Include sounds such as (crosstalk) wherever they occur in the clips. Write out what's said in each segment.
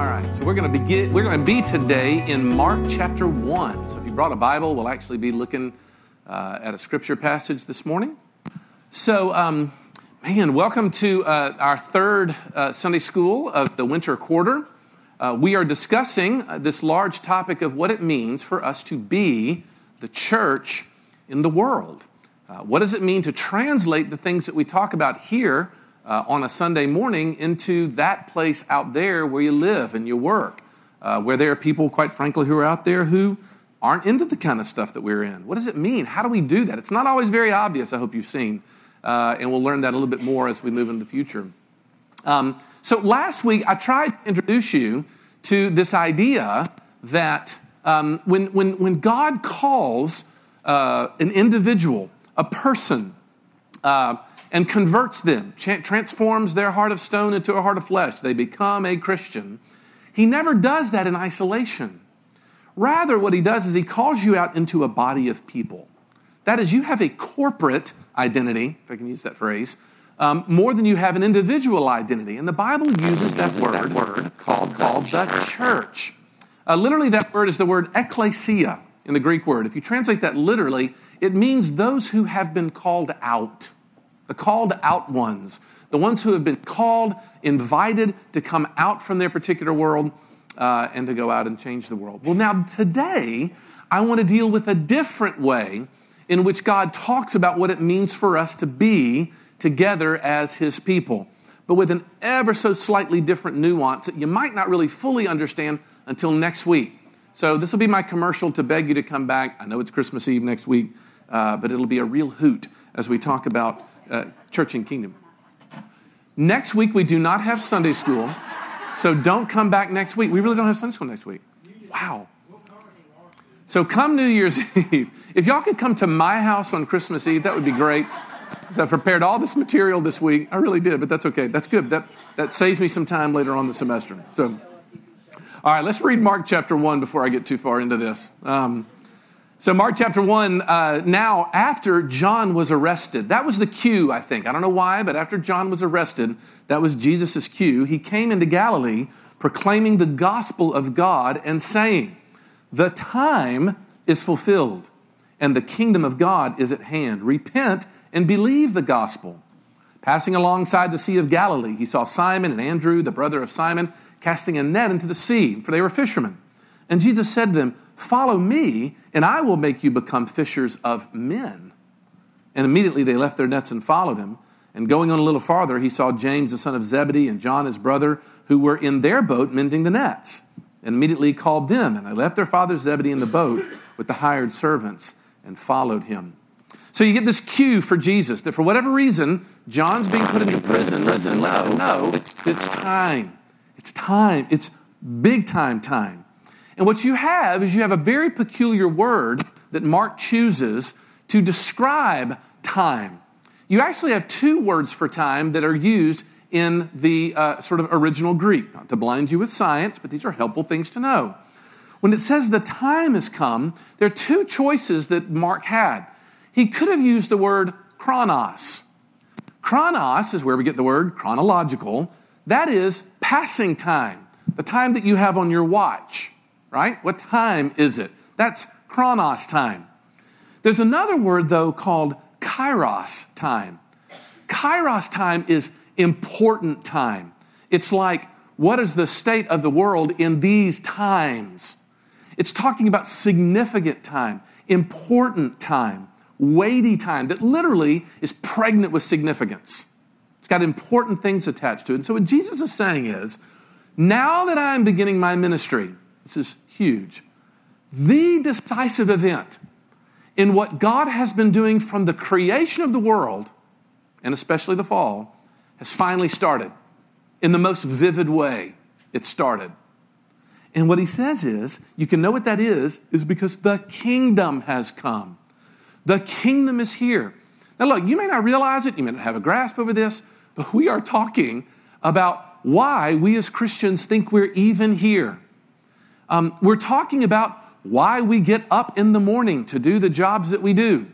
All right, so we're going to begin. We're going to be today in Mark chapter one. So if you brought a Bible, we'll actually be looking uh, at a scripture passage this morning. So, um, man, welcome to uh, our third uh, Sunday school of the winter quarter. Uh, we are discussing uh, this large topic of what it means for us to be the church in the world. Uh, what does it mean to translate the things that we talk about here? Uh, on a Sunday morning into that place out there where you live and you work, uh, where there are people, quite frankly, who are out there who aren't into the kind of stuff that we're in. What does it mean? How do we do that? It's not always very obvious, I hope you've seen. Uh, and we'll learn that a little bit more as we move into the future. Um, so last week, I tried to introduce you to this idea that um, when, when, when God calls uh, an individual, a person, uh, and converts them, transforms their heart of stone into a heart of flesh. They become a Christian. He never does that in isolation. Rather, what he does is he calls you out into a body of people. That is, you have a corporate identity, if I can use that phrase, um, more than you have an individual identity. And the Bible uses that word, that word called, called the church. Uh, literally, that word is the word ecclesia in the Greek word. If you translate that literally, it means those who have been called out the called out ones, the ones who have been called, invited to come out from their particular world uh, and to go out and change the world. Well, now today, I want to deal with a different way in which God talks about what it means for us to be together as His people, but with an ever so slightly different nuance that you might not really fully understand until next week. So, this will be my commercial to beg you to come back. I know it's Christmas Eve next week, uh, but it'll be a real hoot as we talk about uh, Church and Kingdom. Next week, we do not have Sunday school, so don't come back next week. We really don't have Sunday school next week. Wow. So come New Year's (laughs) Eve. If y'all could come to my house on Christmas Eve, that would be great. So I prepared all this material this week. I really did, but that's okay. That's good. That, that saves me some time later on the semester. So, all right, let's read Mark chapter 1 before I get too far into this. Um, so, Mark chapter 1, uh, now after John was arrested, that was the cue, I think. I don't know why, but after John was arrested, that was Jesus' cue. He came into Galilee proclaiming the gospel of God and saying, The time is fulfilled and the kingdom of God is at hand. Repent and believe the gospel. Passing alongside the Sea of Galilee, he saw Simon and Andrew, the brother of Simon, casting a net into the sea, for they were fishermen. And Jesus said to them, Follow me, and I will make you become fishers of men. And immediately they left their nets and followed him. And going on a little farther, he saw James, the son of Zebedee, and John, his brother, who were in their boat mending the nets. And immediately he called them, and they left their father Zebedee in the boat with the hired servants and followed him. So you get this cue for Jesus that for whatever reason, John's being put into prison. Listen, no, no, it's, it's time. It's time. It's big time time. And what you have is you have a very peculiar word that Mark chooses to describe time. You actually have two words for time that are used in the uh, sort of original Greek. Not to blind you with science, but these are helpful things to know. When it says the time has come, there are two choices that Mark had. He could have used the word chronos. Chronos is where we get the word chronological. That is passing time, the time that you have on your watch right? What time is it? That's chronos time. There's another word, though, called kairos time. Kairos time is important time. It's like, what is the state of the world in these times? It's talking about significant time, important time, weighty time that literally is pregnant with significance. It's got important things attached to it. And so, what Jesus is saying is, now that I'm beginning my ministry, this is huge. The decisive event in what God has been doing from the creation of the world, and especially the fall, has finally started. In the most vivid way, it started. And what he says is, you can know what that is, is because the kingdom has come. The kingdom is here. Now, look, you may not realize it, you may not have a grasp over this, but we are talking about why we as Christians think we're even here. Um, we're talking about why we get up in the morning to do the jobs that we do.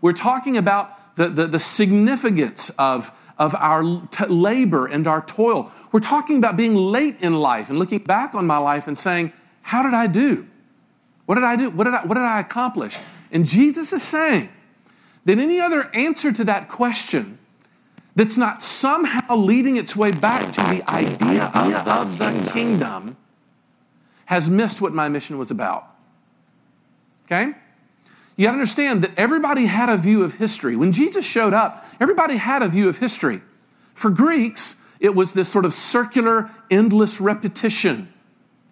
We're talking about the, the, the significance of, of our t- labor and our toil. We're talking about being late in life and looking back on my life and saying, How did I do? What did I do? What did I, what did I accomplish? And Jesus is saying that any other answer to that question that's not somehow leading its way back to the idea of the kingdom has missed what my mission was about. Okay? You gotta understand that everybody had a view of history. When Jesus showed up, everybody had a view of history. For Greeks, it was this sort of circular, endless repetition,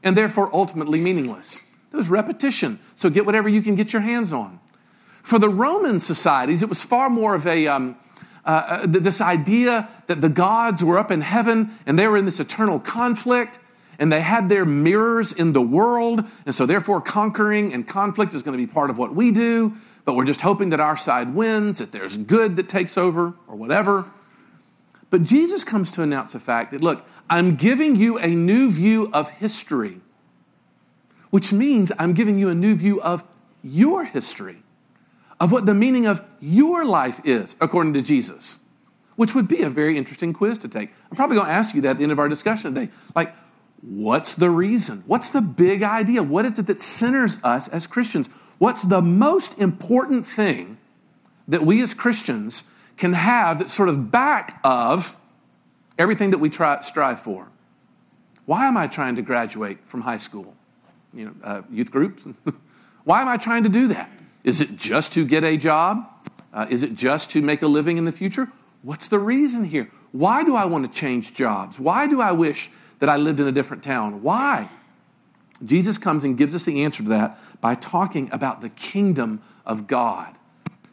and therefore ultimately meaningless. It was repetition. So get whatever you can get your hands on. For the Roman societies, it was far more of a, um, uh, uh this idea that the gods were up in heaven and they were in this eternal conflict and they had their mirrors in the world. And so, therefore, conquering and conflict is going to be part of what we do. But we're just hoping that our side wins, that there's good that takes over or whatever. But Jesus comes to announce the fact that, look, I'm giving you a new view of history, which means I'm giving you a new view of your history, of what the meaning of your life is, according to Jesus, which would be a very interesting quiz to take. I'm probably going to ask you that at the end of our discussion today. Like, What's the reason? What's the big idea? What is it that centers us as Christians? What's the most important thing that we as Christians can have that's sort of back of everything that we try, strive for? Why am I trying to graduate from high school? You know, uh, youth groups? (laughs) Why am I trying to do that? Is it just to get a job? Uh, is it just to make a living in the future? What's the reason here? Why do I want to change jobs? Why do I wish that I lived in a different town. Why? Jesus comes and gives us the answer to that by talking about the kingdom of God.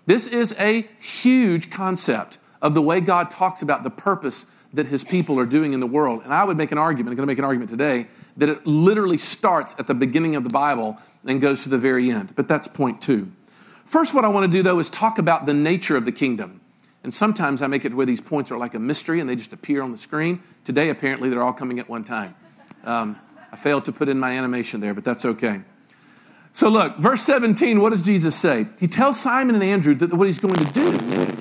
This is a huge concept of the way God talks about the purpose that his people are doing in the world. And I would make an argument, I'm going to make an argument today, that it literally starts at the beginning of the Bible and goes to the very end. But that's point two. First, what I want to do, though, is talk about the nature of the kingdom. And sometimes I make it where these points are like a mystery and they just appear on the screen. Today, apparently, they're all coming at one time. Um, I failed to put in my animation there, but that's okay. So, look, verse 17, what does Jesus say? He tells Simon and Andrew that what he's going to do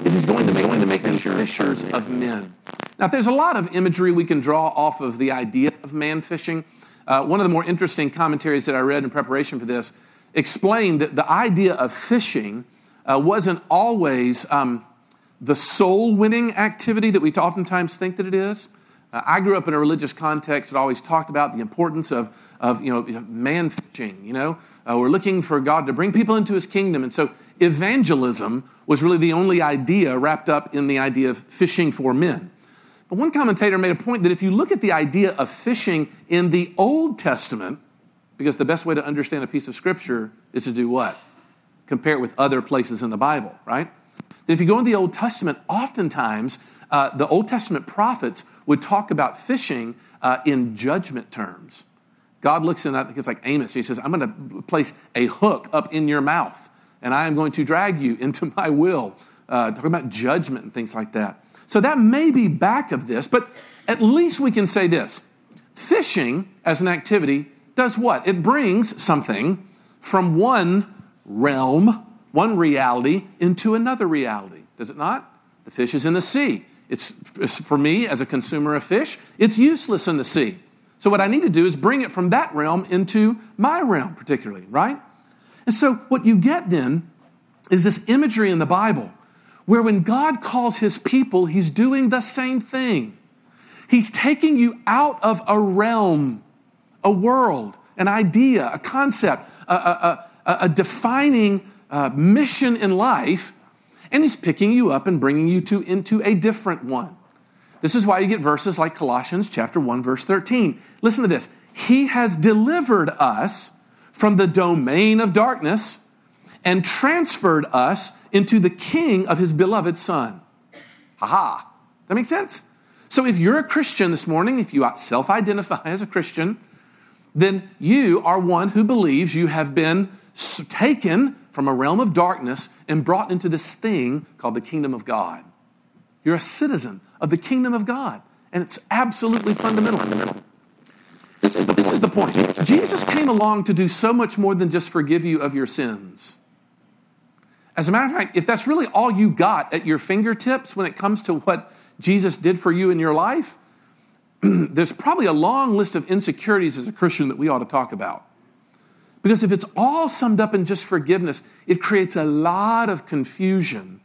is he's going to make, going to make them fishers of men. Now, there's a lot of imagery we can draw off of the idea of man fishing. Uh, one of the more interesting commentaries that I read in preparation for this explained that the idea of fishing uh, wasn't always um, the soul winning activity that we oftentimes think that it is. Uh, I grew up in a religious context that always talked about the importance of, of you know, man fishing. You know, uh, we're looking for God to bring people into his kingdom. And so evangelism was really the only idea wrapped up in the idea of fishing for men. But one commentator made a point that if you look at the idea of fishing in the Old Testament, because the best way to understand a piece of scripture is to do what? Compare it with other places in the Bible, right? If you go in the Old Testament, oftentimes uh, the Old Testament prophets would talk about fishing uh, in judgment terms. God looks in, I think it's like Amos, he says, I'm going to place a hook up in your mouth, and I am going to drag you (laughs) into my will. Uh, talking about judgment and things like that. So that may be back of this, but at least we can say this fishing as an activity does what? It brings something from one realm one reality into another reality, does it not? The fish is in the sea. It's, for me, as a consumer of fish, it's useless in the sea. So, what I need to do is bring it from that realm into my realm, particularly, right? And so, what you get then is this imagery in the Bible where when God calls his people, he's doing the same thing. He's taking you out of a realm, a world, an idea, a concept, a, a, a, a defining uh, mission in life, and he's picking you up and bringing you to, into a different one. This is why you get verses like Colossians chapter 1 verse 13. Listen to this. He has delivered us from the domain of darkness and transferred us into the king of his beloved son. Ha That makes sense? So if you're a Christian this morning, if you self identify as a Christian, then you are one who believes you have been taken from a realm of darkness and brought into this thing called the kingdom of God. You're a citizen of the kingdom of God, and it's absolutely fundamental. This is the this. Is the point. Jesus came along to do so much more than just forgive you of your sins. As a matter of fact, if that's really all you got at your fingertips when it comes to what Jesus did for you in your life, (clears throat) there's probably a long list of insecurities as a Christian that we ought to talk about. Because if it's all summed up in just forgiveness, it creates a lot of confusion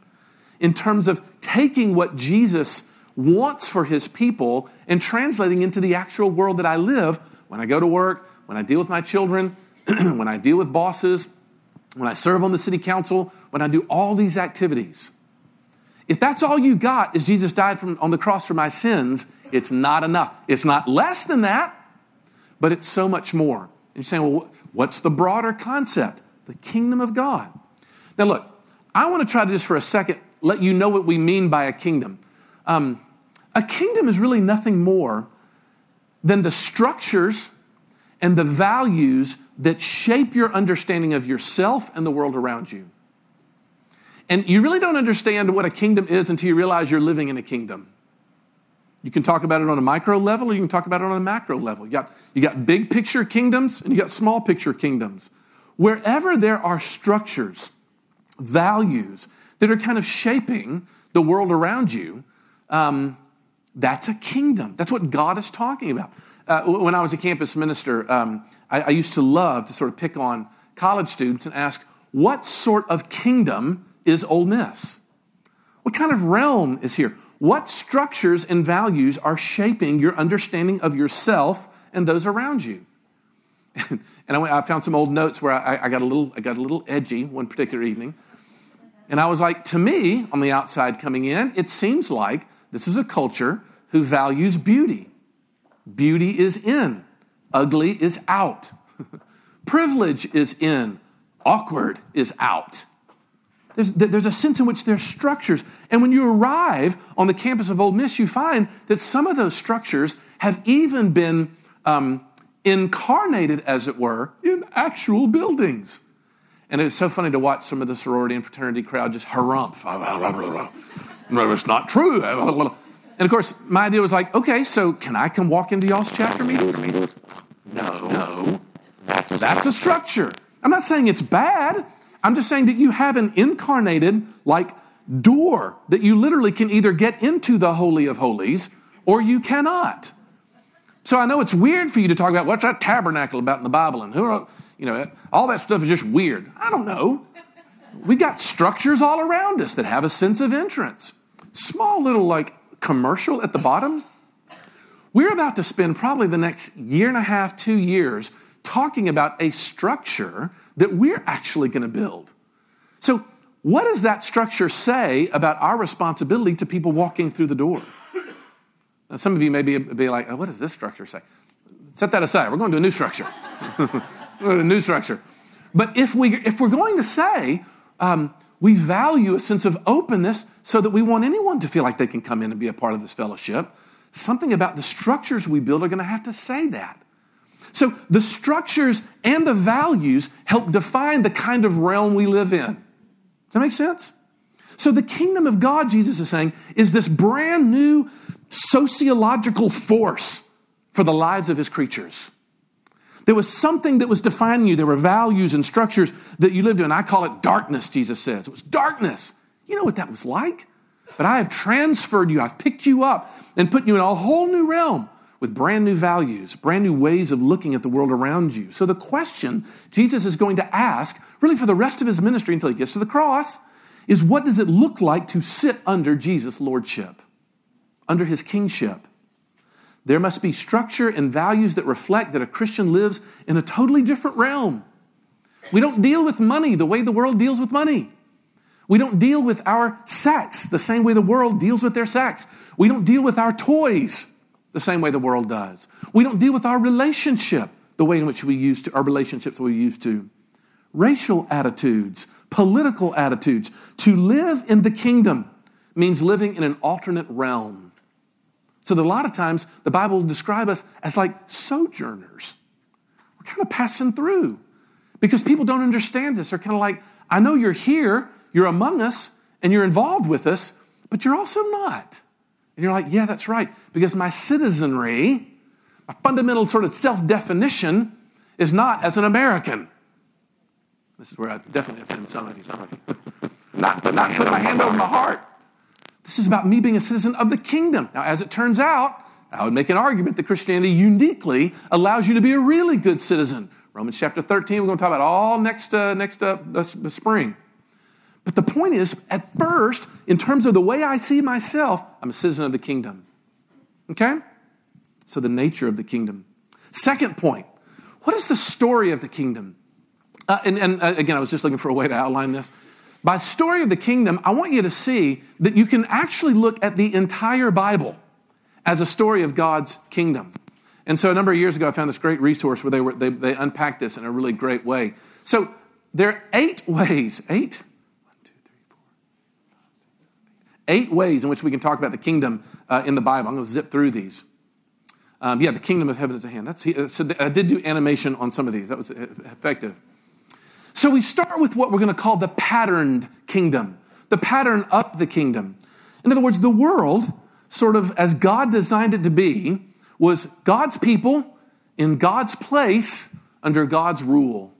in terms of taking what Jesus wants for his people and translating into the actual world that I live when I go to work, when I deal with my children, (clears throat) when I deal with bosses, when I serve on the city council, when I do all these activities. If that's all you got is Jesus died from, on the cross for my sins, it's not enough. It's not less than that, but it's so much more. And you're saying, well, what's the broader concept? The kingdom of God. Now, look, I want to try to just for a second let you know what we mean by a kingdom. Um, a kingdom is really nothing more than the structures and the values that shape your understanding of yourself and the world around you. And you really don't understand what a kingdom is until you realize you're living in a kingdom. You can talk about it on a micro level or you can talk about it on a macro level. You got, you got big picture kingdoms and you got small picture kingdoms. Wherever there are structures, values that are kind of shaping the world around you, um, that's a kingdom. That's what God is talking about. Uh, when I was a campus minister, um, I, I used to love to sort of pick on college students and ask, what sort of kingdom is Ole Miss? What kind of realm is here? What structures and values are shaping your understanding of yourself and those around you? (laughs) and I, went, I, found some old notes where I, I, got a little, I got a little edgy one particular evening. And I was like, to me, on the outside coming in, it seems like this is a culture who values beauty. Beauty is in, ugly is out. (laughs) Privilege is in, awkward is out. There's, there's a sense in which there's structures. And when you arrive on the campus of Ole Miss, you find that some of those structures have even been um, incarnated, as it were, in actual buildings. And it's so funny to watch some of the sorority and fraternity crowd just harumph. No, it's not true. And of course, my idea was like, okay, so can I come walk into y'all's chapter meeting? No, no. That's a structure. I'm not saying it's bad. I'm just saying that you have an incarnated, like, door that you literally can either get into the Holy of Holies or you cannot. So I know it's weird for you to talk about what's that tabernacle about in the Bible and who, are, you know, all that stuff is just weird. I don't know. We got structures all around us that have a sense of entrance. Small little, like, commercial at the bottom. We're about to spend probably the next year and a half, two years talking about a structure that we're actually going to build. So, what does that structure say about our responsibility to people walking through the door? Now, some of you may be, be like, oh, what does this structure say? Set that aside. We're going to a new structure. (laughs) a new structure. But if, we, if we're going to say um, we value a sense of openness so that we want anyone to feel like they can come in and be a part of this fellowship, something about the structures we build are going to have to say that. So the structures and the values help define the kind of realm we live in. Does that make sense? So the kingdom of God, Jesus is saying, is this brand new sociological force for the lives of his creatures. There was something that was defining you. There were values and structures that you lived in. I call it darkness, Jesus says. It was darkness. You know what that was like? But I have transferred you, I've picked you up and put you in a whole new realm with brand new values, brand new ways of looking at the world around you. So the question Jesus is going to ask, really for the rest of his ministry until he gets to the cross, is what does it look like to sit under Jesus' lordship, under his kingship? There must be structure and values that reflect that a Christian lives in a totally different realm. We don't deal with money the way the world deals with money. We don't deal with our sex the same way the world deals with their sex. We don't deal with our toys the same way the world does. We don't deal with our relationship the way in which we used to, our relationships we used to. Racial attitudes, political attitudes. To live in the kingdom means living in an alternate realm. So that a lot of times the Bible will describe us as like sojourners. We're kind of passing through because people don't understand this. They're kind of like, I know you're here, you're among us, and you're involved with us, but you're also not. And you're like, yeah, that's right, because my citizenry, my fundamental sort of self definition is not as an American. This is where I definitely offend some of you. Some of you. (laughs) not, but not put my hand over my heart. This is about me being a citizen of the kingdom. Now, as it turns out, I would make an argument that Christianity uniquely allows you to be a really good citizen. Romans chapter 13, we're going to talk about all next, uh, next uh, spring. But the point is, at first, in terms of the way I see myself, I'm a citizen of the kingdom. Okay? So, the nature of the kingdom. Second point, what is the story of the kingdom? Uh, and, and uh, again, I was just looking for a way to outline this. By story of the kingdom, I want you to see that you can actually look at the entire Bible as a story of God's kingdom. And so a number of years ago, I found this great resource where they, were, they, they unpacked this in a really great way. So there are eight ways, eight? One, two, three, four, eight ways in which we can talk about the kingdom uh, in the Bible. I'm going to zip through these. Um, yeah, the kingdom of heaven is at hand. That's, so I did do animation on some of these. That was effective. So we start with what we're going to call the patterned kingdom, the pattern of the kingdom. In other words, the world, sort of as God designed it to be, was God's people in God's place under God's rule.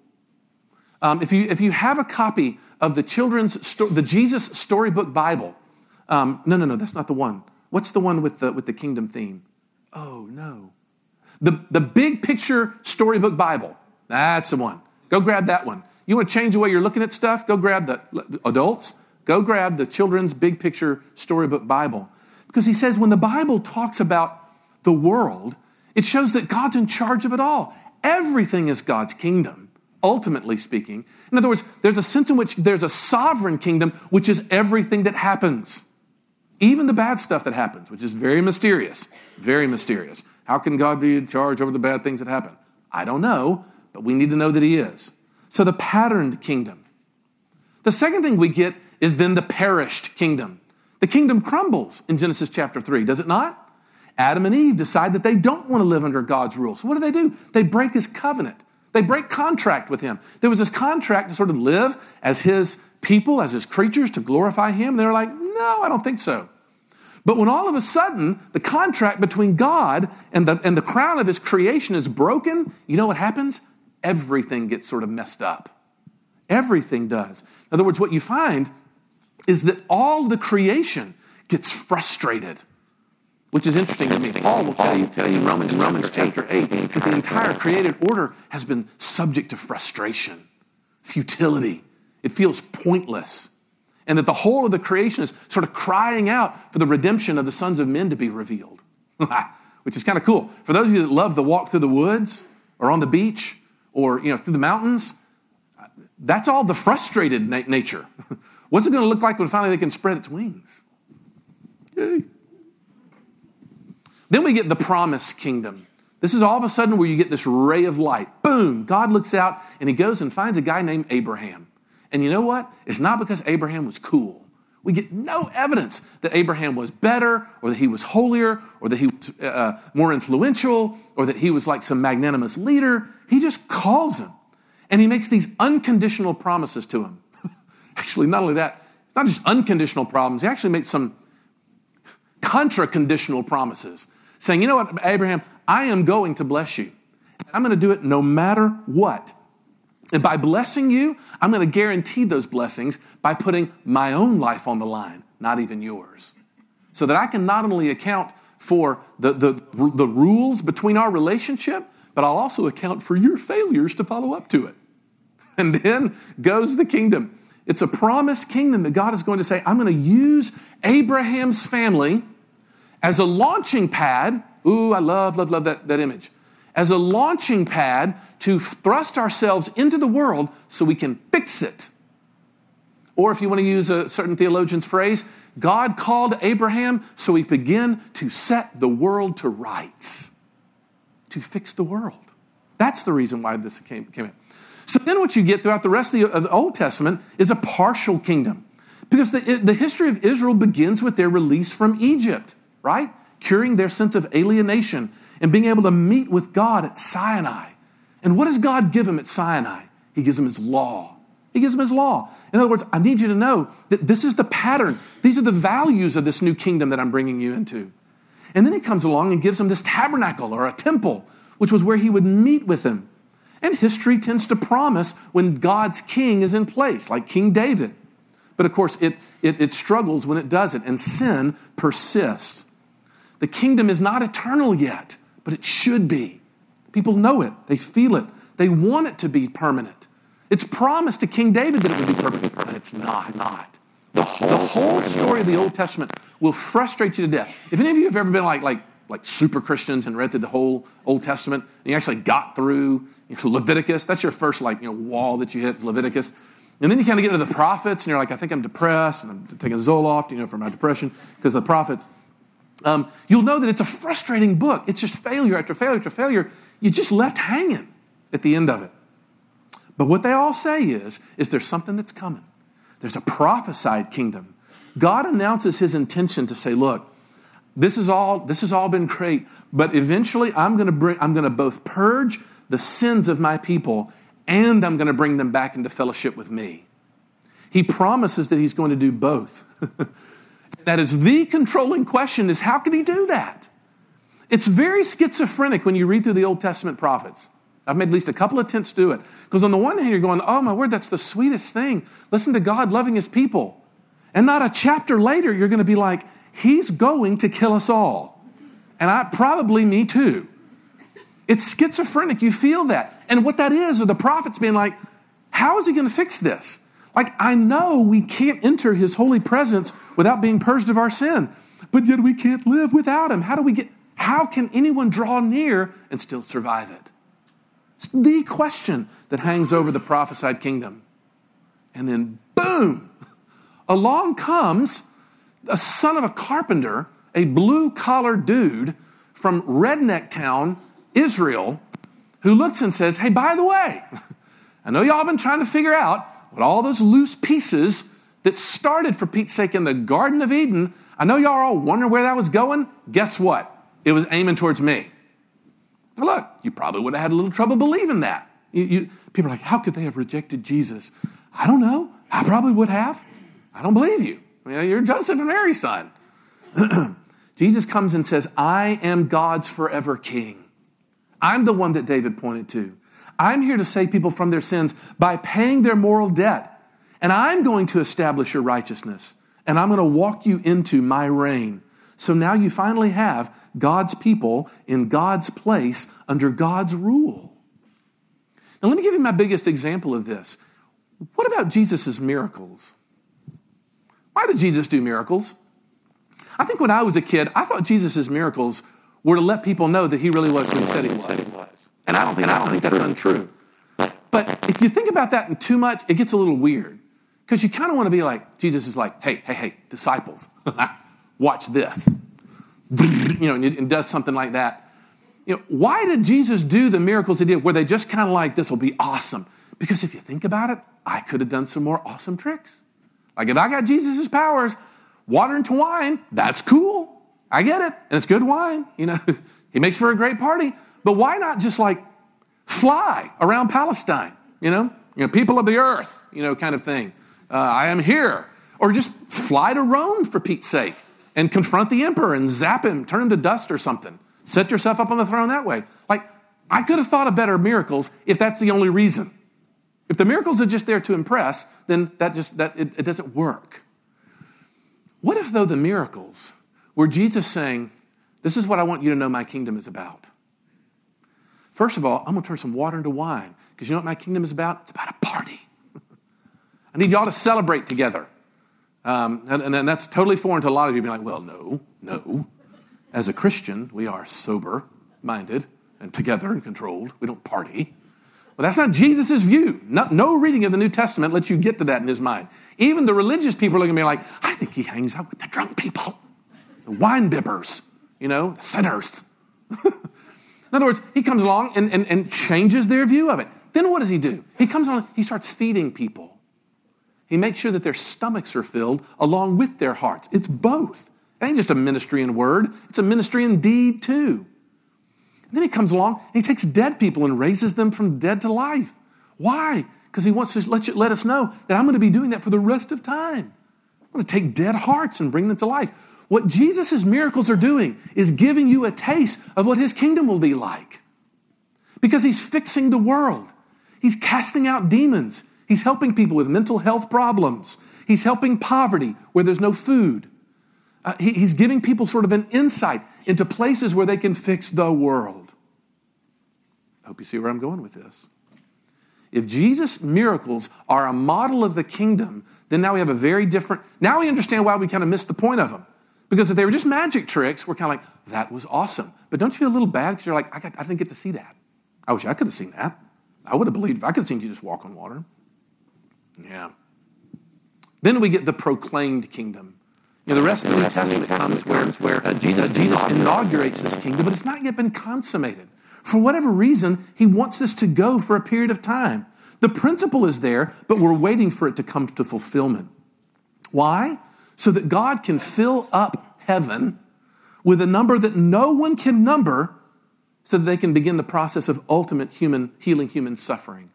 Um, if, you, if you have a copy of the children's, sto- the Jesus Storybook Bible, um, no, no, no, that's not the one. What's the one with the, with the kingdom theme? Oh, no. The, the big picture storybook Bible, that's the one. Go grab that one. You want to change the way you're looking at stuff? Go grab the adults, go grab the children's big picture storybook Bible. Because he says when the Bible talks about the world, it shows that God's in charge of it all. Everything is God's kingdom, ultimately speaking. In other words, there's a sense in which there's a sovereign kingdom, which is everything that happens, even the bad stuff that happens, which is very mysterious. Very mysterious. How can God be in charge over the bad things that happen? I don't know, but we need to know that He is. So the patterned kingdom. The second thing we get is then the perished kingdom. The kingdom crumbles in Genesis chapter 3, does it not? Adam and Eve decide that they don't want to live under God's rule. So what do they do? They break his covenant. They break contract with him. There was this contract to sort of live as his people, as his creatures, to glorify him. They're like, no, I don't think so. But when all of a sudden the contract between God and the, and the crown of his creation is broken, you know what happens? everything gets sort of messed up. Everything does. In other words, what you find is that all the creation gets frustrated, which is interesting to me. Paul will tell you, tell you in Romans, Romans chapter 8 that the entire created order has been subject to frustration, futility. It feels pointless. And that the whole of the creation is sort of crying out for the redemption of the sons of men to be revealed, (laughs) which is kind of cool. For those of you that love the walk through the woods or on the beach, or you know through the mountains that's all the frustrated na- nature. (laughs) What's it going to look like when finally they can spread its wings? Yay. then we get the promised kingdom. This is all of a sudden where you get this ray of light. Boom! God looks out and he goes and finds a guy named abraham and you know what it's not because abraham was cool we get no evidence that Abraham was better or that he was holier or that he was uh, more influential or that he was like some magnanimous leader. He just calls him and he makes these unconditional promises to him. (laughs) actually, not only that, not just unconditional problems, he actually makes some contra conditional promises saying, You know what, Abraham, I am going to bless you. I'm going to do it no matter what. And by blessing you, I'm going to guarantee those blessings by putting my own life on the line, not even yours. So that I can not only account for the, the, the rules between our relationship, but I'll also account for your failures to follow up to it. (laughs) And then goes the kingdom. It's a promised kingdom that God is going to say, I'm going to use Abraham's family as a launching pad. Ooh, I love, love, love that, that image as a launching pad to thrust ourselves into the world so we can fix it. Or if you want to use a certain theologian's phrase, God called Abraham so he begin to set the world to rights, to fix the world. That's the reason why this came, came in. So then what you get throughout the rest of the, of the Old Testament is a partial kingdom. Because the, the history of Israel begins with their release from Egypt, right? Curing their sense of alienation and being able to meet with God at Sinai. And what does God give him at Sinai? He gives him his law. He gives him his law. In other words, I need you to know that this is the pattern. These are the values of this new kingdom that I'm bringing you into. And then he comes along and gives him this tabernacle or a temple, which was where he would meet with him. And history tends to promise when God's king is in place, like King David. But of course, it, it, it struggles when it doesn't, and sin persists. The kingdom is not eternal yet, but it should be. People know it, they feel it, they want it to be permanent. It's promised to King David that it would be permanent, but it's not. not. The whole, the whole story of the Old Testament will frustrate you to death. If any of you have ever been like, like, like super Christians and read through the whole Old Testament, and you actually got through you know, Leviticus, that's your first like you know wall that you hit, Leviticus. And then you kind of get to the prophets, and you're like, I think I'm depressed, and I'm taking Zoloft, you know, for my depression because the prophets. Um, you'll know that it's a frustrating book. It's just failure after failure after failure. You're just left hanging at the end of it. But what they all say is, is there's something that's coming. There's a prophesied kingdom. God announces his intention to say, look, this is all this has all been great, but eventually I'm going to bring I'm going to both purge the sins of my people and I'm going to bring them back into fellowship with me. He promises that he's going to do both. (laughs) that is the controlling question is how can he do that? It's very schizophrenic when you read through the Old Testament prophets. I've made at least a couple of attempts to do it. Because on the one hand, you're going, oh my word, that's the sweetest thing. Listen to God loving his people. And not a chapter later, you're going to be like, he's going to kill us all. And I probably me too. It's schizophrenic. You feel that. And what that is are the prophets being like, how is he going to fix this? Like, I know we can't enter his holy presence without being purged of our sin, but yet we can't live without him. How do we get, how can anyone draw near and still survive it? It's the question that hangs over the prophesied kingdom. And then, boom, along comes a son of a carpenter, a blue collar dude from redneck town, Israel, who looks and says, Hey, by the way, (laughs) I know y'all been trying to figure out what all those loose pieces that started, for Pete's sake, in the Garden of Eden, I know y'all are all wondering where that was going. Guess what? It was aiming towards me. Now look, you probably would have had a little trouble believing that. You, you, people are like, how could they have rejected Jesus? I don't know. I probably would have. I don't believe you. You're Joseph and Mary's son. (clears throat) Jesus comes and says, I am God's forever king. I'm the one that David pointed to. I'm here to save people from their sins by paying their moral debt. And I'm going to establish your righteousness. And I'm going to walk you into my reign. So now you finally have God's people in God's place under God's rule. Now, let me give you my biggest example of this. What about Jesus' miracles? Why did Jesus do miracles? I think when I was a kid, I thought Jesus' miracles were to let people know that he really was who he said he was. And I don't think, I don't think that's untrue. But if you think about that in too much, it gets a little weird. Because you kind of want to be like, Jesus is like, hey, hey, hey, disciples, (laughs) watch this. (laughs) You know, and does something like that. You know, why did Jesus do the miracles he did? Were they just kind of like, this will be awesome? Because if you think about it, I could have done some more awesome tricks. Like if I got Jesus' powers, water into wine, that's cool. I get it. And it's good wine. You know, (laughs) he makes for a great party. But why not just like fly around Palestine? You know, you know, people of the earth, you know, kind of thing. Uh, I am here. Or just fly to Rome for Pete's sake and confront the emperor and zap him, turn him to dust or something. Set yourself up on the throne that way. Like, I could have thought of better miracles if that's the only reason. If the miracles are just there to impress, then that just that it, it doesn't work. What if though the miracles were Jesus saying, This is what I want you to know my kingdom is about? First of all, I'm gonna turn some water into wine, because you know what my kingdom is about? It's about a party. (laughs) I need y'all to celebrate together. Um, and, and that's totally foreign to a lot of you being like, well, no, no. As a Christian, we are sober minded and together and controlled. We don't party. Well, that's not Jesus' view. No, no, reading of the New Testament lets you get to that in his mind. Even the religious people are looking at me like, I think he hangs out with the drunk people, the wine bibbers, you know, the sinners. (laughs) in other words, he comes along and, and, and changes their view of it. Then what does he do? He comes along, he starts feeding people. He makes sure that their stomachs are filled along with their hearts. It's both. It ain't just a ministry in word, it's a ministry in deed too. And then he comes along and he takes dead people and raises them from dead to life. Why? Because he wants to let, you, let us know that I'm going to be doing that for the rest of time. I'm going to take dead hearts and bring them to life. What Jesus' miracles are doing is giving you a taste of what his kingdom will be like. Because he's fixing the world, he's casting out demons, He's helping people with mental health problems. He's helping poverty where there's no food. Uh, he, he's giving people sort of an insight into places where they can fix the world. I hope you see where I'm going with this. If Jesus' miracles are a model of the kingdom, then now we have a very different. Now we understand why we kind of missed the point of them. Because if they were just magic tricks, we're kind of like, that was awesome. But don't you feel a little bad because you're like, I, got, I didn't get to see that. I wish I could have seen that. I would have believed if I could have seen you just walk on water. Yeah. Then we get the proclaimed kingdom. You know, the rest of the New Testament comes where, where uh, Jesus, Jesus inaugurates this kingdom, but it's not yet been consummated. For whatever reason, he wants this to go for a period of time. The principle is there, but we're waiting for it to come to fulfillment. Why? So that God can fill up heaven with a number that no one can number so that they can begin the process of ultimate human healing human suffering.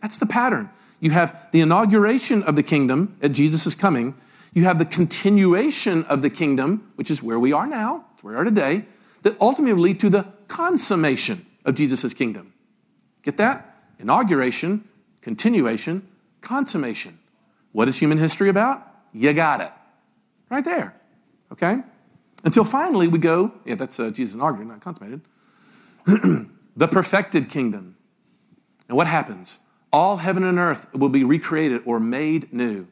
That's the pattern. You have the inauguration of the kingdom at Jesus' coming. You have the continuation of the kingdom, which is where we are now, where we are today, that ultimately lead to the consummation of Jesus' kingdom. Get that? Inauguration, continuation, consummation. What is human history about? You got it. Right there. Okay? Until finally we go, yeah, that's uh, Jesus inaugurated, not consummated. (clears throat) the perfected kingdom. And what happens? All heaven and earth will be recreated or made new. You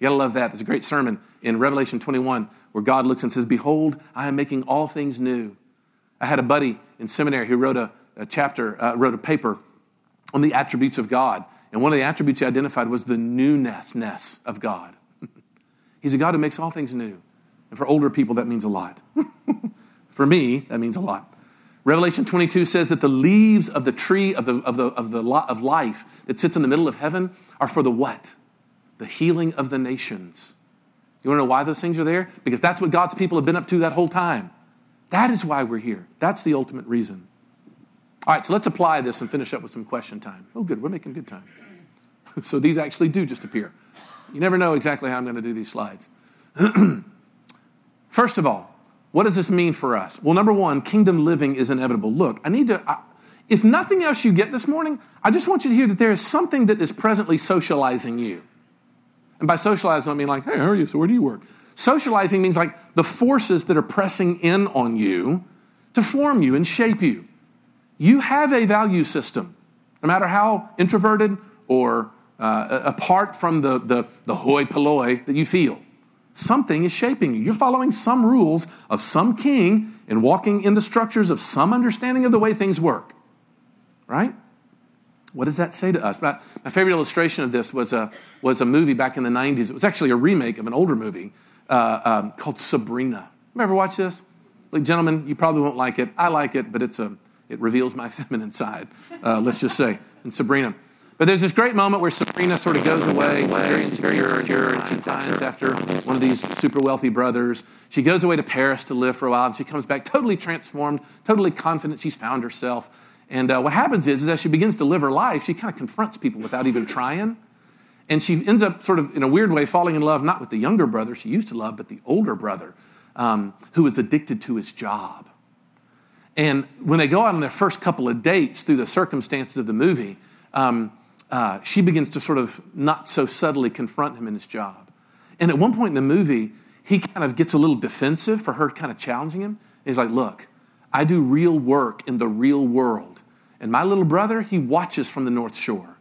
gotta love that. There's a great sermon in Revelation 21 where God looks and says, Behold, I am making all things new. I had a buddy in seminary who wrote a, a chapter, uh, wrote a paper on the attributes of God. And one of the attributes he identified was the newness of God. He's a God who makes all things new. And for older people, that means a lot. (laughs) for me, that means a lot. Revelation 22 says that the leaves of the tree of, the, of, the, of, the, of life that sits in the middle of heaven are for the what? The healing of the nations. You want to know why those things are there? Because that's what God's people have been up to that whole time. That is why we're here. That's the ultimate reason. All right, so let's apply this and finish up with some question time. Oh, good, we're making good time. (laughs) so these actually do just appear. You never know exactly how I'm going to do these slides. (clears throat) First of all, what does this mean for us? Well, number one, kingdom living is inevitable. Look, I need to, I, if nothing else you get this morning, I just want you to hear that there is something that is presently socializing you. And by socializing, I mean like, hey, how are you? So where do you work? Socializing means like the forces that are pressing in on you to form you and shape you. You have a value system, no matter how introverted or uh, apart from the, the, the hoi polloi that you feel. Something is shaping you. You're following some rules of some king and walking in the structures of some understanding of the way things work. Right? What does that say to us? My, my favorite illustration of this was a, was a movie back in the 90s. It was actually a remake of an older movie uh, um, called Sabrina. Ever watch this? Like, gentlemen, you probably won't like it. I like it, but it's a, it reveals my (laughs) feminine side, uh, let's just say, in Sabrina. But there's this great moment where Sabrina sort of goes away, very insecure, and she after one of these super wealthy brothers. She goes away to Paris to live for a while, and she comes back totally transformed, totally confident she's found herself. And uh, what happens is, is, as she begins to live her life, she kind of confronts people without even trying. And she ends up sort of, in a weird way, falling in love not with the younger brother she used to love, but the older brother um, who is addicted to his job. And when they go out on their first couple of dates through the circumstances of the movie, um, uh, she begins to sort of not so subtly confront him in his job. And at one point in the movie, he kind of gets a little defensive for her kind of challenging him. He's like, Look, I do real work in the real world. And my little brother, he watches from the North Shore.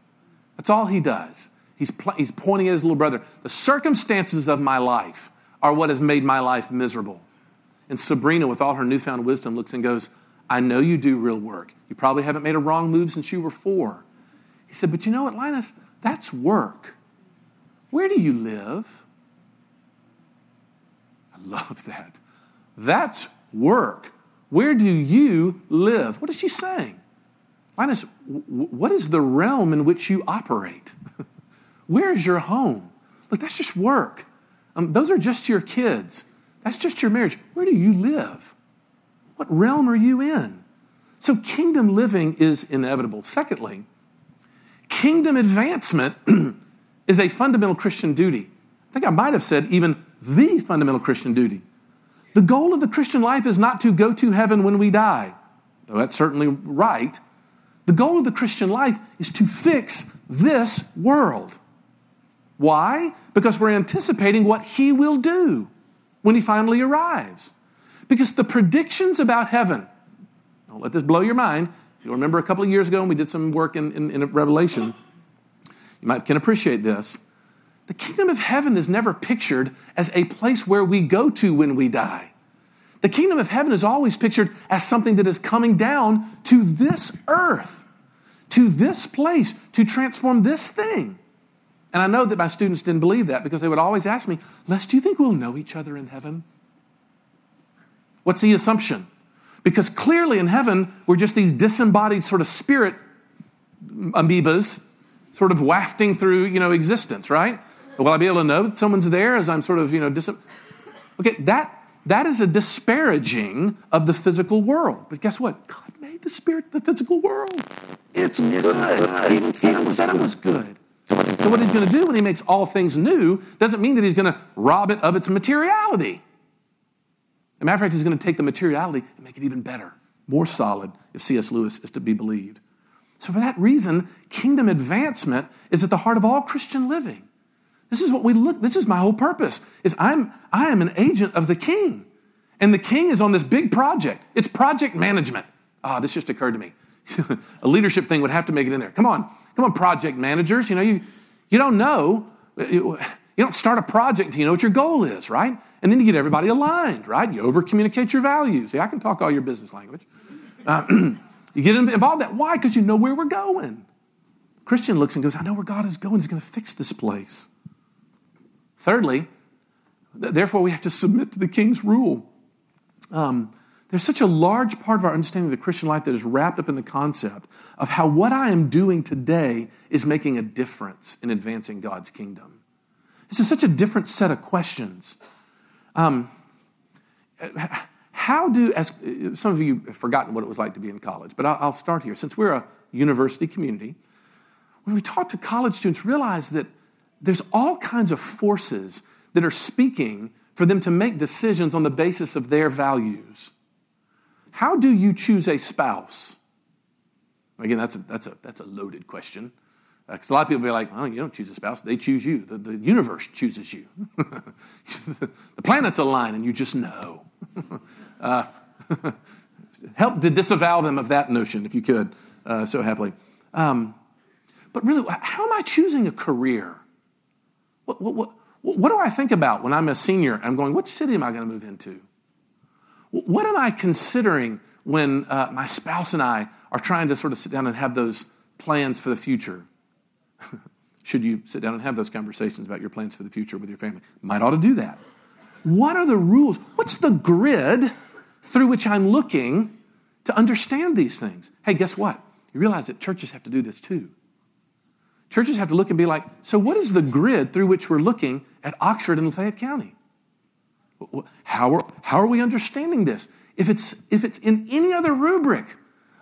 That's all he does. He's, pl- he's pointing at his little brother. The circumstances of my life are what has made my life miserable. And Sabrina, with all her newfound wisdom, looks and goes, I know you do real work. You probably haven't made a wrong move since you were four. He said, But you know what, Linus? That's work. Where do you live? I (laughs) love that. That's work. Where do you live? What is she saying? Linus, what is the realm in which you operate? (laughs) Where is your home? Look, that's just work. Um, those are just your kids. That's just your marriage. Where do you live? What realm are you in? So, kingdom living is inevitable. Secondly, Kingdom advancement (clears throat) is a fundamental Christian duty. I think I might have said even the fundamental Christian duty. The goal of the Christian life is not to go to heaven when we die, though that's certainly right. The goal of the Christian life is to fix this world. Why? Because we're anticipating what he will do when he finally arrives. Because the predictions about heaven, don't let this blow your mind. If you remember a couple of years ago when we did some work in, in, in Revelation, you might can appreciate this. The kingdom of heaven is never pictured as a place where we go to when we die. The kingdom of heaven is always pictured as something that is coming down to this earth, to this place, to transform this thing. And I know that my students didn't believe that because they would always ask me, Les, do you think we'll know each other in heaven? What's the assumption? Because clearly in heaven, we're just these disembodied sort of spirit amoebas sort of wafting through, you know, existence, right? Will I be able to know that someone's there as I'm sort of, you know, dis- okay, that that is a disparaging of the physical world. But guess what? God made the spirit the physical world. It's good. Even said it was good. So what he's going to do when he makes all things new doesn't mean that he's going to rob it of its materiality. A matter of fact, he's going to take the materiality and make it even better, more solid, if C.S. Lewis is to be believed. So for that reason, kingdom advancement is at the heart of all Christian living. This is what we look, this is my whole purpose, is I'm, I am an agent of the king. And the king is on this big project. It's project management. Ah, this just occurred to me. (laughs) a leadership thing would have to make it in there. Come on, come on, project managers. You know, you, you don't know. You, don't start a project until you know what your goal is, right? And then you get everybody aligned, right? You over communicate your values. See, I can talk all your business language. Uh, (clears throat) you get involved in that. Why? Because you know where we're going. Christian looks and goes, I know where God is going. He's going to fix this place. Thirdly, therefore, we have to submit to the king's rule. Um, there's such a large part of our understanding of the Christian life that is wrapped up in the concept of how what I am doing today is making a difference in advancing God's kingdom. This is such a different set of questions. Um, how do, as some of you have forgotten what it was like to be in college, but I'll, start here. Since we're a university community, when we talk to college students, realize that there's all kinds of forces that are speaking for them to make decisions on the basis of their values. How do you choose a spouse? Again, that's a, that's a, that's a loaded question. Because a lot of people be like, well, you don't choose a spouse, they choose you. The, the universe chooses you. (laughs) the planets align and you just know. (laughs) uh, (laughs) help to disavow them of that notion, if you could, uh, so happily. Um, but really, how am I choosing a career? What, what, what, what do I think about when I'm a senior? I'm going, which city am I going to move into? What am I considering when uh, my spouse and I are trying to sort of sit down and have those plans for the future? (laughs) Should you sit down and have those conversations about your plans for the future with your family? Might ought to do that. What are the rules? What's the grid through which I'm looking to understand these things? Hey, guess what? You realize that churches have to do this too. Churches have to look and be like, so what is the grid through which we're looking at Oxford and Lafayette County? How are, how are we understanding this? If it's, if it's in any other rubric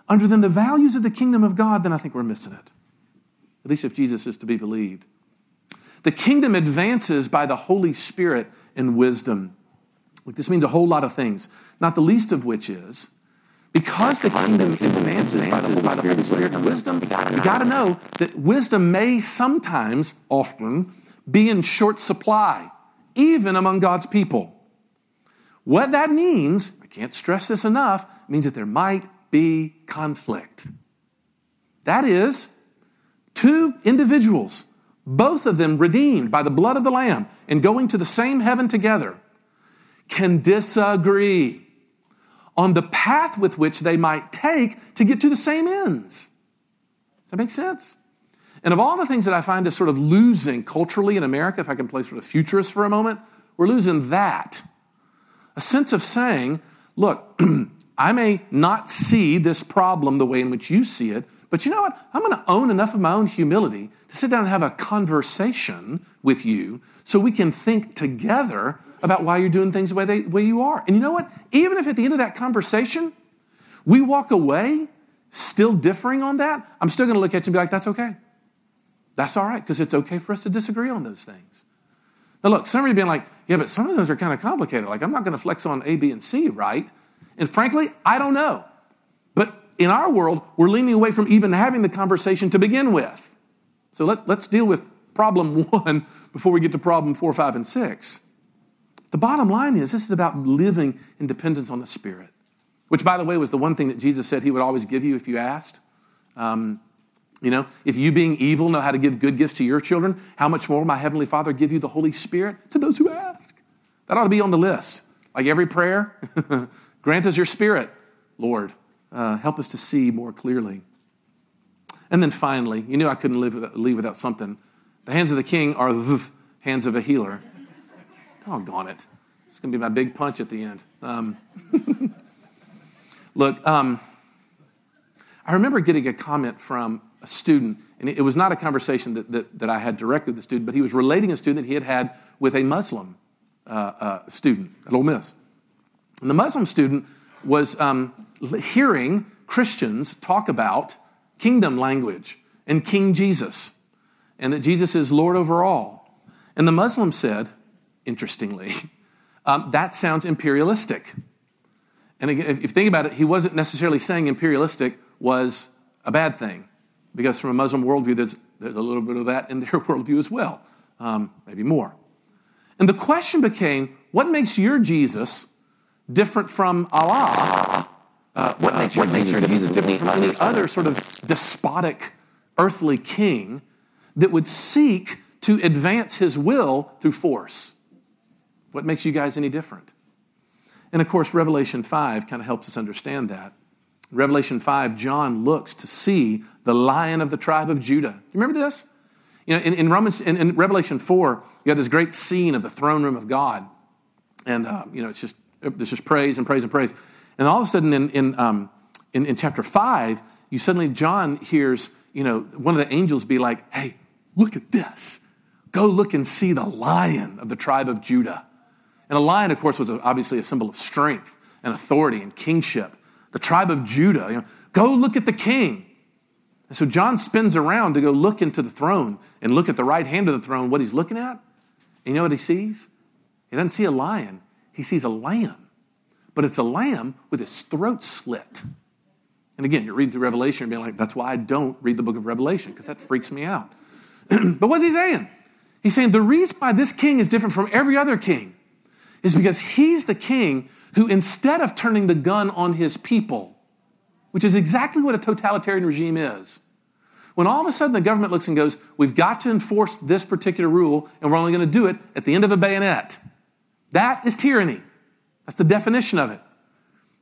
other than the values of the kingdom of God, then I think we're missing it. At least if Jesus is to be believed. The kingdom advances by the Holy Spirit and wisdom. This means a whole lot of things, not the least of which is because the kingdom advances by the, Holy Spirit and wisdom, you got to know that wisdom may sometimes, often, be in short supply, even among God's people. What that means, I can't stress this enough, means that there might be conflict. That is, two individuals, both of them redeemed by the blood of the Lamb and going to the same heaven together, can disagree on the path with which they might take to get to the same ends. Does that make sense? And of all the things that I find is sort of losing culturally in America, if I can play sort of futurist for a moment, we're losing that. A sense of saying, look, (clears throat) I may not see this problem the way in which you see it, but you know what? I'm going to own enough of my own humility to sit down and have a conversation with you so we can think together about why you're doing things the way, they, way you are. And you know what? Even if at the end of that conversation, we walk away still differing on that, I'm still going to look at you and be like, that's okay. That's all right, because it's okay for us to disagree on those things. Now, look, some of you being like, yeah, but some of those are kind of complicated. Like, I'm not going to flex on A, B, and C, right? And frankly, I don't know. But in our world, we're leaning away from even having the conversation to begin with. So let, let's deal with problem (laughs) one before we get to problem four, five, and six. The bottom line is this is about living in dependence on the Spirit, which, by the way, was the one thing that Jesus said he would always give you if you asked. Um, you know, if you being evil know how to give good gifts to your children, how much more will my Heavenly Father give you the Holy Spirit to those who ask? That ought to be on the list. Like every prayer, (laughs) grant us your Spirit, Lord. Uh, help us to see more clearly. And then finally, you knew I couldn't live without, leave without something. The hands of the king are the hands of a healer. Doggone it. It's going to be my big punch at the end. Um, (laughs) look, um, I remember getting a comment from a student, and it was not a conversation that, that, that, I had directly with the student, but he was relating a student that he had had with a Muslim uh, uh, student at Ole Miss. And the Muslim student was um, hearing Christians talk about kingdom language and King Jesus, and that Jesus is Lord over all. And the Muslim said, interestingly, (laughs) um, that sounds imperialistic. And again, if you think about it, he wasn't necessarily saying imperialistic was a bad thing, because from a Muslim worldview, there's, there's a little bit of that in (laughs) their worldview as well, um, maybe more. And the question became what makes your Jesus different from Allah uh, what, makes, what makes your Jesus different from any other sort of despotic earthly king that would seek to advance his will through force? What makes you guys any different? And of course, Revelation 5 kind of helps us understand that. Revelation 5, John looks to see the lion of the tribe of Judah. You remember this? You know, in, in Romans, in, in, Revelation 4, you have this great scene of the throne room of God. And, uh, you know, it's just, there's just praise and praise and praise. And all of a sudden, in, in, um, in, in chapter 5, you suddenly, John hears, you know, one of the angels be like, hey, look at this. Go look and see the lion of the tribe of Judah. And a lion, of course, was obviously a symbol of strength and authority and kingship. The tribe of Judah, you know, go look at the king. And so John spins around to go look into the throne and look at the right hand of the throne, what he's looking at. And you know what he sees? He doesn't see a lion, he sees a lamb but it's a lamb with its throat slit. And again, you're reading through Revelation and being like, that's why I don't read the book of Revelation, because that freaks me out. (clears throat) but what's he saying? He's saying the reason why this king is different from every other king is because he's the king who, instead of turning the gun on his people, which is exactly what a totalitarian regime is, when all of a sudden the government looks and goes, we've got to enforce this particular rule, and we're only going to do it at the end of a bayonet, that is tyranny. That's the definition of it.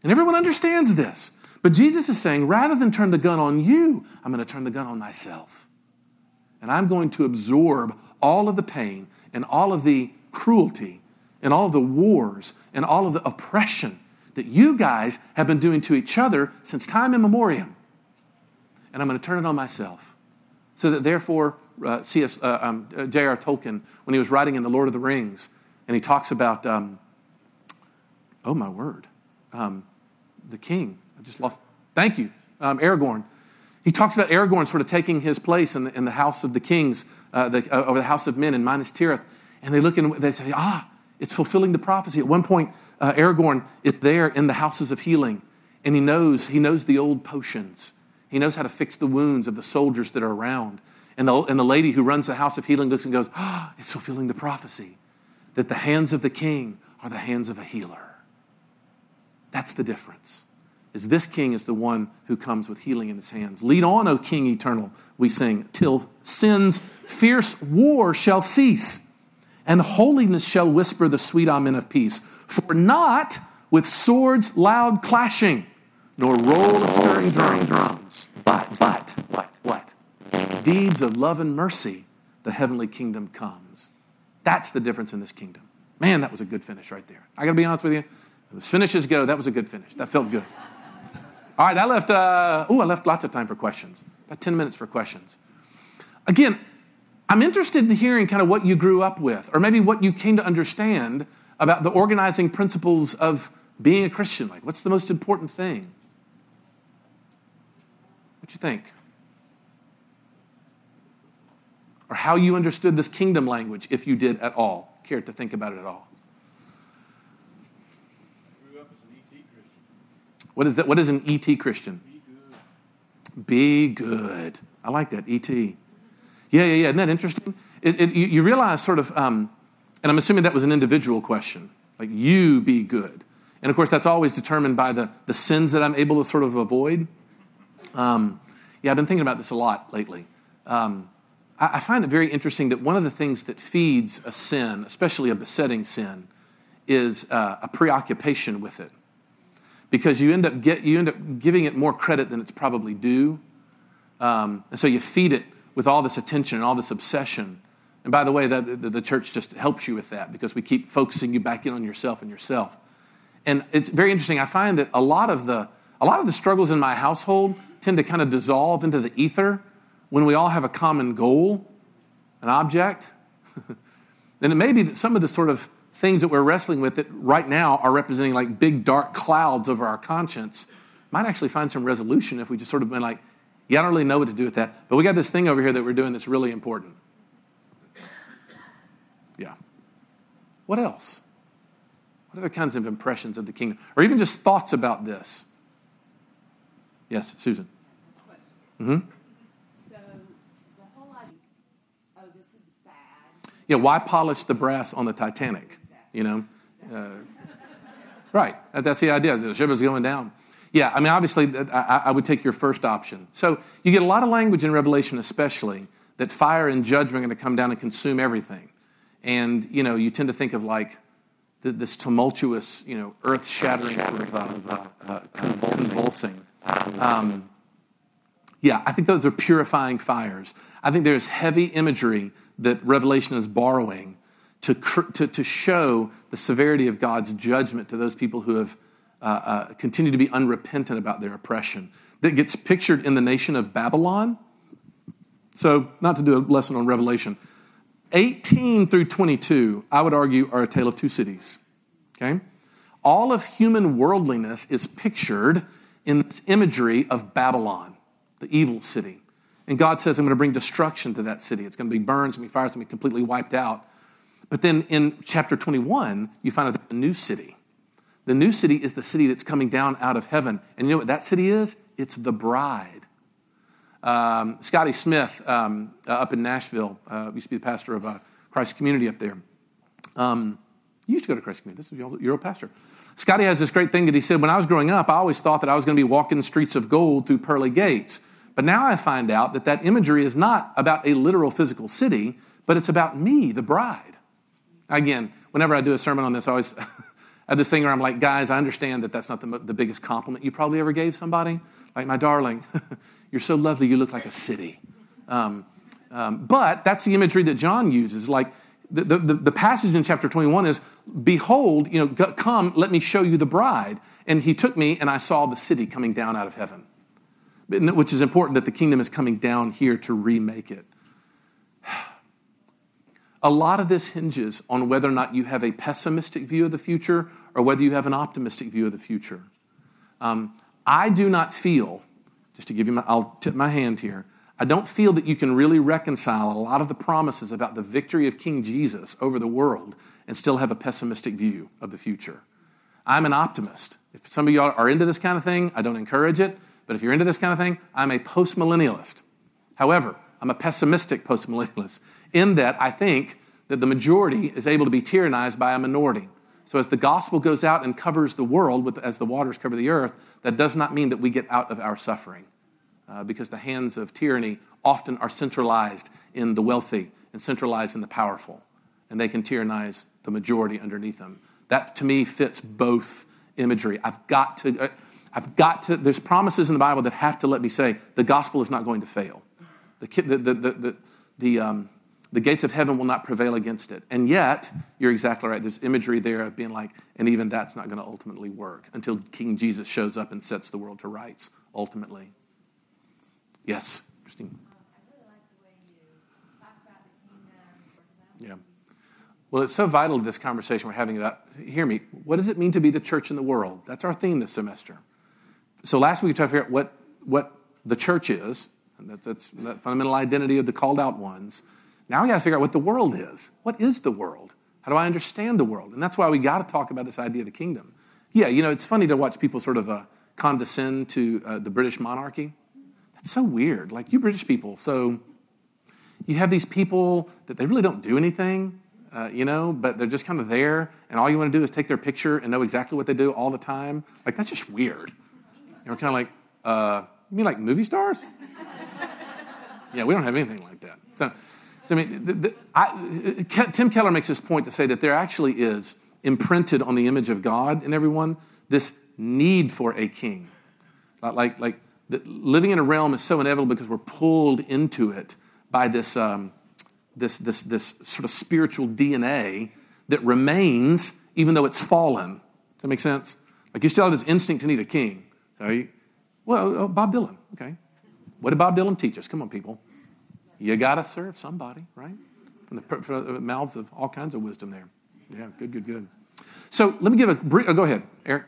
And everyone understands this. But Jesus is saying, rather than turn the gun on you, I'm going to turn the gun on myself. And I'm going to absorb all of the pain and all of the cruelty and all of the wars and all of the oppression that you guys have been doing to each other since time immemorial. And I'm going to turn it on myself. So that therefore, uh. Uh, um, J.R. Tolkien, when he was writing in The Lord of the Rings, and he talks about um, Oh, my word. Um, the king. I just lost. Thank you, um, Aragorn. He talks about Aragorn sort of taking his place in the, in the house of the kings, uh, the, uh, or the house of men in Minas Tirith. And they look and they say, ah, it's fulfilling the prophecy. At one point, uh, Aragorn is there in the houses of healing, and he knows, he knows the old potions. He knows how to fix the wounds of the soldiers that are around. And the, and the lady who runs the house of healing looks and goes, ah, it's fulfilling the prophecy that the hands of the king are the hands of a healer. That's the difference. Is this king is the one who comes with healing in his hands. Lead on, O King eternal, we sing, till sin's fierce war shall cease, and holiness shall whisper the sweet amen of peace. For not with swords loud clashing, nor roll of stirring drums, drums, but, but, what, what? Deeds of love and mercy, the heavenly kingdom comes. That's the difference in this kingdom. Man, that was a good finish right there. I gotta be honest with you. As finishes go, that was a good finish. That felt good. All right, I left, uh, oh, I left lots of time for questions. About 10 minutes for questions. Again, I'm interested in hearing kind of what you grew up with, or maybe what you came to understand about the organizing principles of being a Christian. Like, what's the most important thing? What you think? Or how you understood this kingdom language, if you did at all. Care to think about it at all? What is that? What is an ET Christian? Be good. Be good. I like that, ET. Yeah, yeah, yeah. Isn't that interesting? It, it, you, you, realize sort of, um, and I'm assuming that was an individual question, like you be good. And of course, that's always determined by the, the sins that I'm able to sort of avoid. Um, yeah, I've been thinking about this a lot lately. Um, I, I find it very interesting that one of the things that feeds a sin, especially a besetting sin, is uh, a preoccupation with it. Because you end, up get, you end up giving it more credit than it's probably due. Um, and so you feed it with all this attention and all this obsession. And by the way, the, the, the, church just helps you with that because we keep focusing you back in on yourself and yourself. And it's very interesting. I find that a lot of the, a lot of the struggles in my household tend to kind of dissolve into the ether when we all have a common goal, an object. (laughs) and it may be that some of the sort of things that we're wrestling with that right now are representing like big dark clouds over our conscience might actually find some resolution if we just sort of been like, yeah, I don't really know what to do with that. But we got this thing over here that we're doing that's really important. Yeah. What else? What other kinds of impressions of the kingdom? Or even just thoughts about this? Yes, Susan. Mm-hmm. So the whole idea, oh, this is bad. Yeah, why polish the brass on the Titanic? You know? Uh, right. That's the idea. The ship is going down. Yeah, I mean, obviously, I, would take your first option. So you get a lot of language in Revelation, especially, that fire and judgment are going to come down and consume everything. And, you know, you tend to think of like this tumultuous, you know, earth shattering sort of uh, uh, convulsing. Um, yeah, I think those are purifying fires. I think there's heavy imagery that Revelation is borrowing to, to, to show the severity of God's judgment to those people who have uh, uh, continued to be unrepentant about their oppression. That gets pictured in the nation of Babylon. So, not to do a lesson on Revelation, 18 through 22, I would argue, are a tale of two cities. Okay? All of human worldliness is pictured in this imagery of Babylon, the evil city. And God says, I'm going to bring destruction to that city. It's going to be burned, it's going to be fire, it's going to be completely wiped out. But then in chapter 21, you find out the new city. The new city is the city that's coming down out of heaven. And you know what that city is? It's the bride. Um, Scotty Smith um, uh, up in Nashville uh, used to be the pastor of a uh, Christ Community up there. Um, you used to go to Christ Community. This is your old pastor. Scotty has this great thing that he said, when I was growing up, I always thought that I was going to be walking the streets of gold through pearly gates. But now I find out that that imagery is not about a literal physical city, but it's about me, the bride. Again, whenever I do a sermon on this, I always (laughs) have this thing where I'm like, guys, I understand that that's not the, the biggest compliment you probably ever gave somebody. Like, my darling, (laughs) You're so lovely, you look like a city. Um, um, but that's the imagery that John uses. Like the, the, the, passage in chapter 21 is, Behold, you know, come, let me show you the bride. And he took me, and I saw the city coming down out of heaven, which is important that the kingdom is coming down here to remake it. A lot of this hinges on whether or not you have a pessimistic view of the future or whether you have an optimistic view of the future. Um, I do not feel just to give you my, I'll tip my hand here. I don't feel that you can really reconcile a lot of the promises about the victory of King Jesus over the world and still have a pessimistic view of the future. I'm an optimist. If some of y'all are into this kind of thing, I don't encourage it. But if you're into this kind of thing, I'm a postmillennialist. However, I'm a pessimistic postmillennialist in that I think that the majority is able to be tyrannized by a minority. So as the gospel goes out and covers the world, with, as the waters cover the earth, that does not mean that we get out of our suffering. Uh, because the hands of tyranny often are centralized in the wealthy and centralized in the powerful, and they can tyrannize the majority underneath them. That to me fits both imagery. I've got to, uh, I've got to, there's promises in the Bible that have to let me say the gospel is not going to fail. The, the, the, the, the, um, the gates of heaven will not prevail against it. And yet, you're exactly right. There's imagery there of being like, and even that's not going to ultimately work until King Jesus shows up and sets the world to rights, ultimately. Yes, Christine. Yeah. Well, it's so vital to this conversation we're having about, hear me, what does it mean to be the church in the world? That's our theme this semester. So last week we tried to figure out what, what the church is, and that's, that's the fundamental identity of the called out ones. Now we got to figure out what the world is. What is the world? How do I understand the world? And that's why we got to talk about this idea of the kingdom. Yeah, you know, it's funny to watch people sort of uh, condescend to uh, the British monarchy. That's so weird. Like, you British people, so, you have these people that they really don't do anything, uh, you know, but they're just kind of there, and all you want to do is take their picture and know exactly what they do all the time. Like, that's just weird. And we're kind of like, uh, you mean like movie stars? (laughs) yeah, we don't have anything like that. So, I mean, the, the, I, Tim Keller makes this point to say that there actually is imprinted on the image of God in everyone this need for a king. Like, like living in a realm is so inevitable because we're pulled into it by this, um, this, this, this sort of spiritual DNA that remains even though it's fallen. Does that make sense? Like you still have this instinct to need a king. So you, well, oh, Bob Dylan, okay. What did Bob Dylan teach us? Come on, people. You got to serve somebody, right? From the, from the, mouths of all kinds of wisdom there. Yeah, good, good, good. So let me give a brief, oh, go ahead, Eric.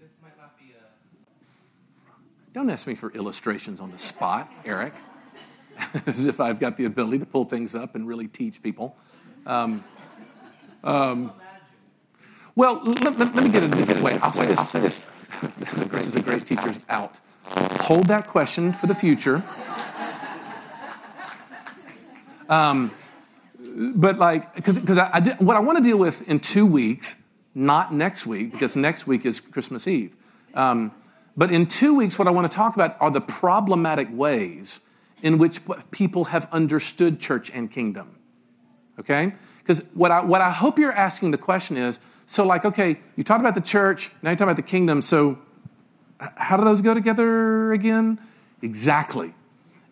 This might not be a... Don't ask me for illustrations on the spot, Eric. (laughs) As if I've got the ability to pull things up and really teach people. Um, um, well, let, let, let, me get it a different way. I'll say this. I'll say this. This is a great, this is a great teacher's out. Hold that question for the future. Um, but like, because I, I did, what I want to deal with in two weeks, not next week, because next week is Christmas Eve. Um, but in two weeks, what I want to talk about are the problematic ways in which people have understood church and kingdom. Okay? Because what I, what I hope you're asking the question is so, like, okay, you talked about the church, now you talk about the kingdom, so how do those go together again? Exactly.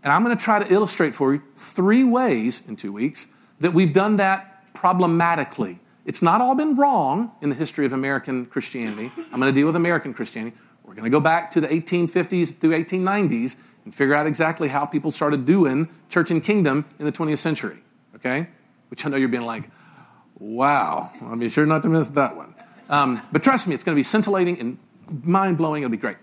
And I'm going to try to illustrate for you three ways in two weeks that we've done that problematically. It's not all been wrong in the history of American Christianity. I'm going to deal with American Christianity. We're going to go back to the 1850s through 1890s and figure out exactly how people started doing church and kingdom in the 20th century. Okay? Which I know you're being like, wow, I'll be sure not to miss that one. Um, but trust me, it's going to be scintillating and mind blowing. It'll be great.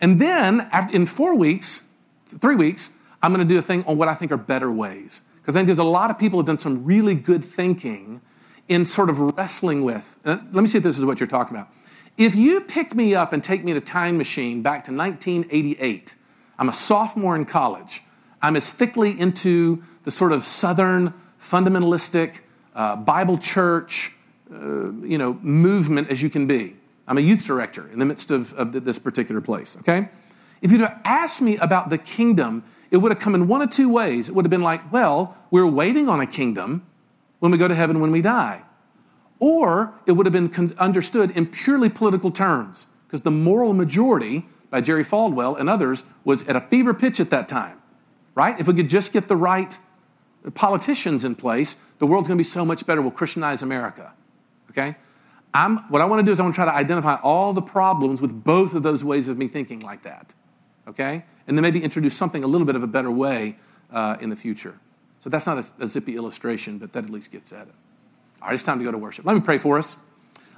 And then in four weeks, three weeks, I'm going to do a thing on what I think are better ways. Because I think there's a lot of people who've done some really good thinking in sort of wrestling with. let me see if this is what you're talking about. If you pick me up and take me in a time machine back to 1988, I'm a sophomore in college. I'm as thickly into the sort of Southern fundamentalistic uh, Bible church, uh, you know, movement as you can be. I'm a youth director in the midst of, of this particular place. Okay, if you'd asked me about the kingdom it would have come in one of two ways. It would have been like, well, we're waiting on a kingdom when we go to heaven when we die. Or it would have been understood in purely political terms, because the moral majority by Jerry Falwell and others was at a fever pitch at that time, right? If we could just get the right politicians in place, the world's going to be so much better. We'll Christianize America, okay? I'm, what I want to do is I want to try to identify all the problems with both of those ways of me thinking like that okay? And then maybe introduce something a little bit of a better way uh, in the future. So that's not a, a, zippy illustration, but that at least gets at it. All right, it's time to go to worship. Let me pray for us.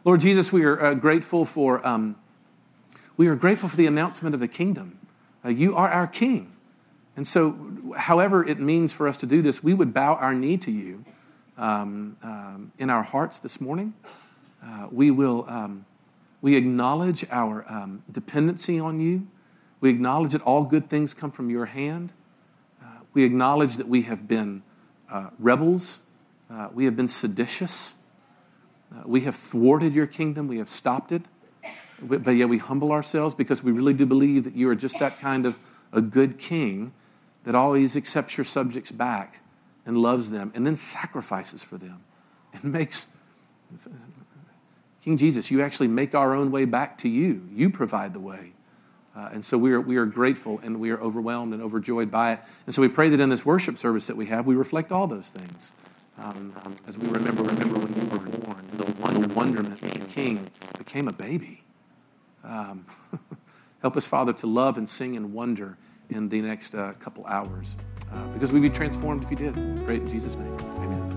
Lord Jesus, we are uh, grateful for um, we are grateful for the announcement of the kingdom. Uh, you are our King, and so however it means for us to do this, we would bow our knee to you um, um, in our hearts this morning. Uh, we will um, we acknowledge our um, dependency on you. We acknowledge that all good things come from your hand. Uh, we acknowledge that we have been uh, rebels. Uh, we have been seditious. Uh, we have thwarted your kingdom. We have stopped it. But yet we humble ourselves because we really do believe that you are just that kind of a good king that always accepts your subjects back and loves them and then sacrifices for them and makes. King Jesus, you actually make our own way back to you. You provide the way. Uh, and so we are, we are grateful and we are overwhelmed and overjoyed by it. And so we pray that in this worship service that we have, we reflect all those things. Um, as we remember, remember when you were born, the, wonder, wonderment that the King became a baby. Um, (laughs) help us, Father, to love and sing and wonder in the next uh, couple hours. Uh, because we'd be transformed if you did. Great in Jesus' name.